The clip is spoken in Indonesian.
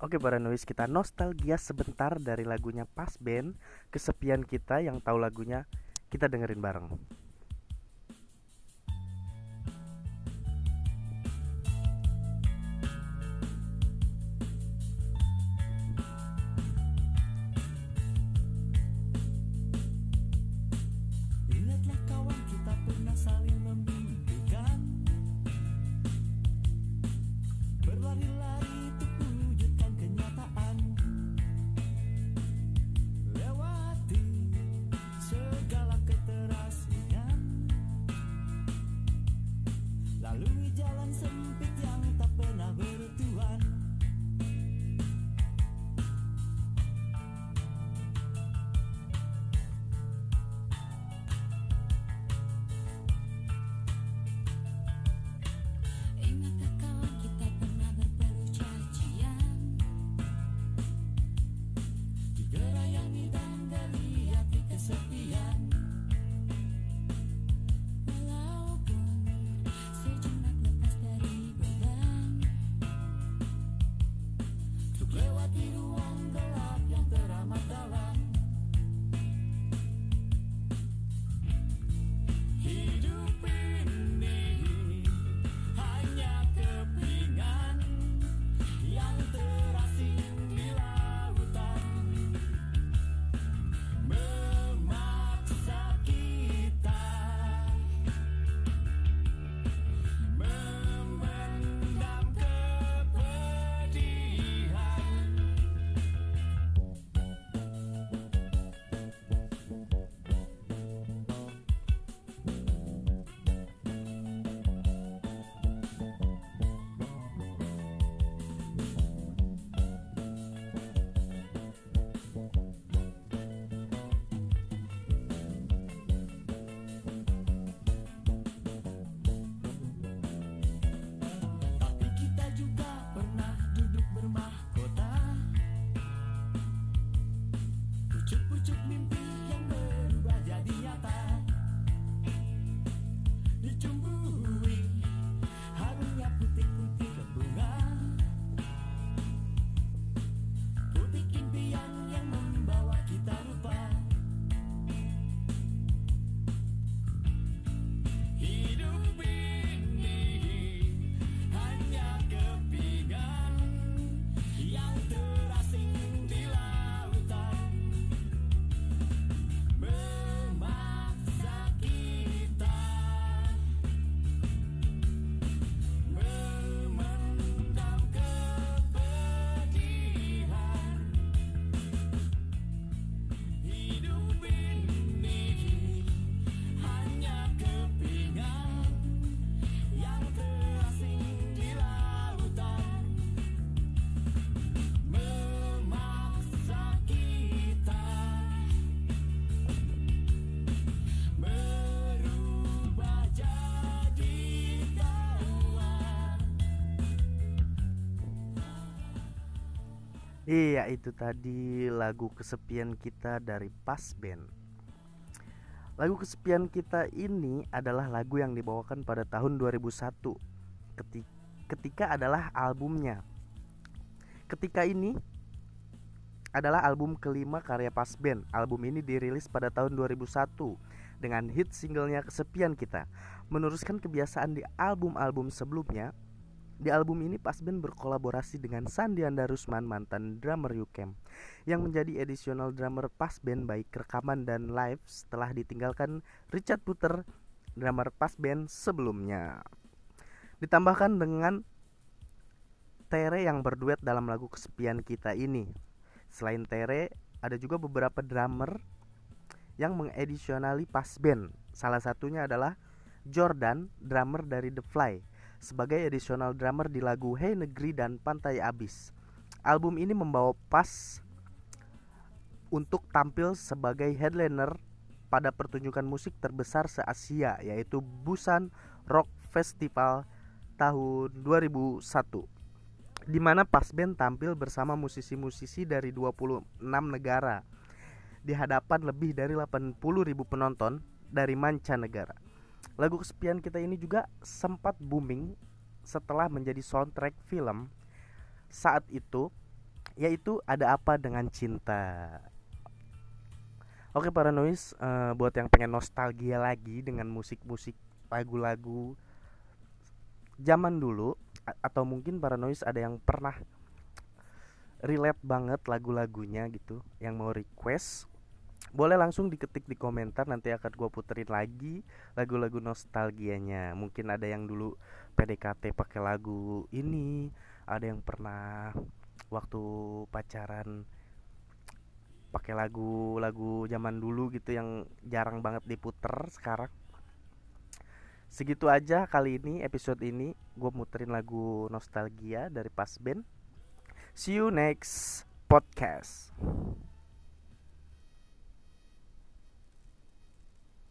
Oke para noise kita nostalgia sebentar dari lagunya Pas Band Kesepian kita yang tahu lagunya kita dengerin bareng sempit yang tak pernah berhenti Leo aquí Iya itu tadi lagu kesepian kita dari Pas Band. Lagu kesepian kita ini adalah lagu yang dibawakan pada tahun 2001 Ketika adalah albumnya. Ketika ini adalah album kelima karya Pas Band. Album ini dirilis pada tahun 2001 Dengan hit singlenya Kesepian Kita. Meneruskan kebiasaan di album-album sebelumnya di album ini Pasben berkolaborasi dengan Sandianda Rusman mantan drummer Yukem yang menjadi additional drummer Pasben baik rekaman dan live setelah ditinggalkan Richard Puter drummer Pasben sebelumnya. Ditambahkan dengan Tere yang berduet dalam lagu kesepian kita ini. Selain Tere, ada juga beberapa drummer yang mengedisionali Pasben. Salah satunya adalah Jordan, drummer dari The Fly sebagai additional drummer di lagu Hey Negeri dan Pantai Abis. Album ini membawa Pas untuk tampil sebagai headliner pada pertunjukan musik terbesar se-Asia yaitu Busan Rock Festival tahun 2001 di mana Pas Band tampil bersama musisi-musisi dari 26 negara di hadapan lebih dari 80.000 penonton dari mancanegara. Lagu kesepian kita ini juga sempat booming setelah menjadi soundtrack film. Saat itu, yaitu ada apa dengan cinta. Oke para noise, uh, buat yang pengen nostalgia lagi dengan musik-musik lagu-lagu zaman dulu atau mungkin para noise ada yang pernah relate banget lagu-lagunya gitu yang mau request boleh langsung diketik di komentar nanti akan gue puterin lagi lagu-lagu nostalgianya. Mungkin ada yang dulu PDKT pakai lagu ini ada yang pernah waktu pacaran pakai lagu-lagu zaman dulu gitu yang jarang banget diputer sekarang. Segitu aja kali ini episode ini. Gue muterin lagu nostalgia dari pas band. See you next podcast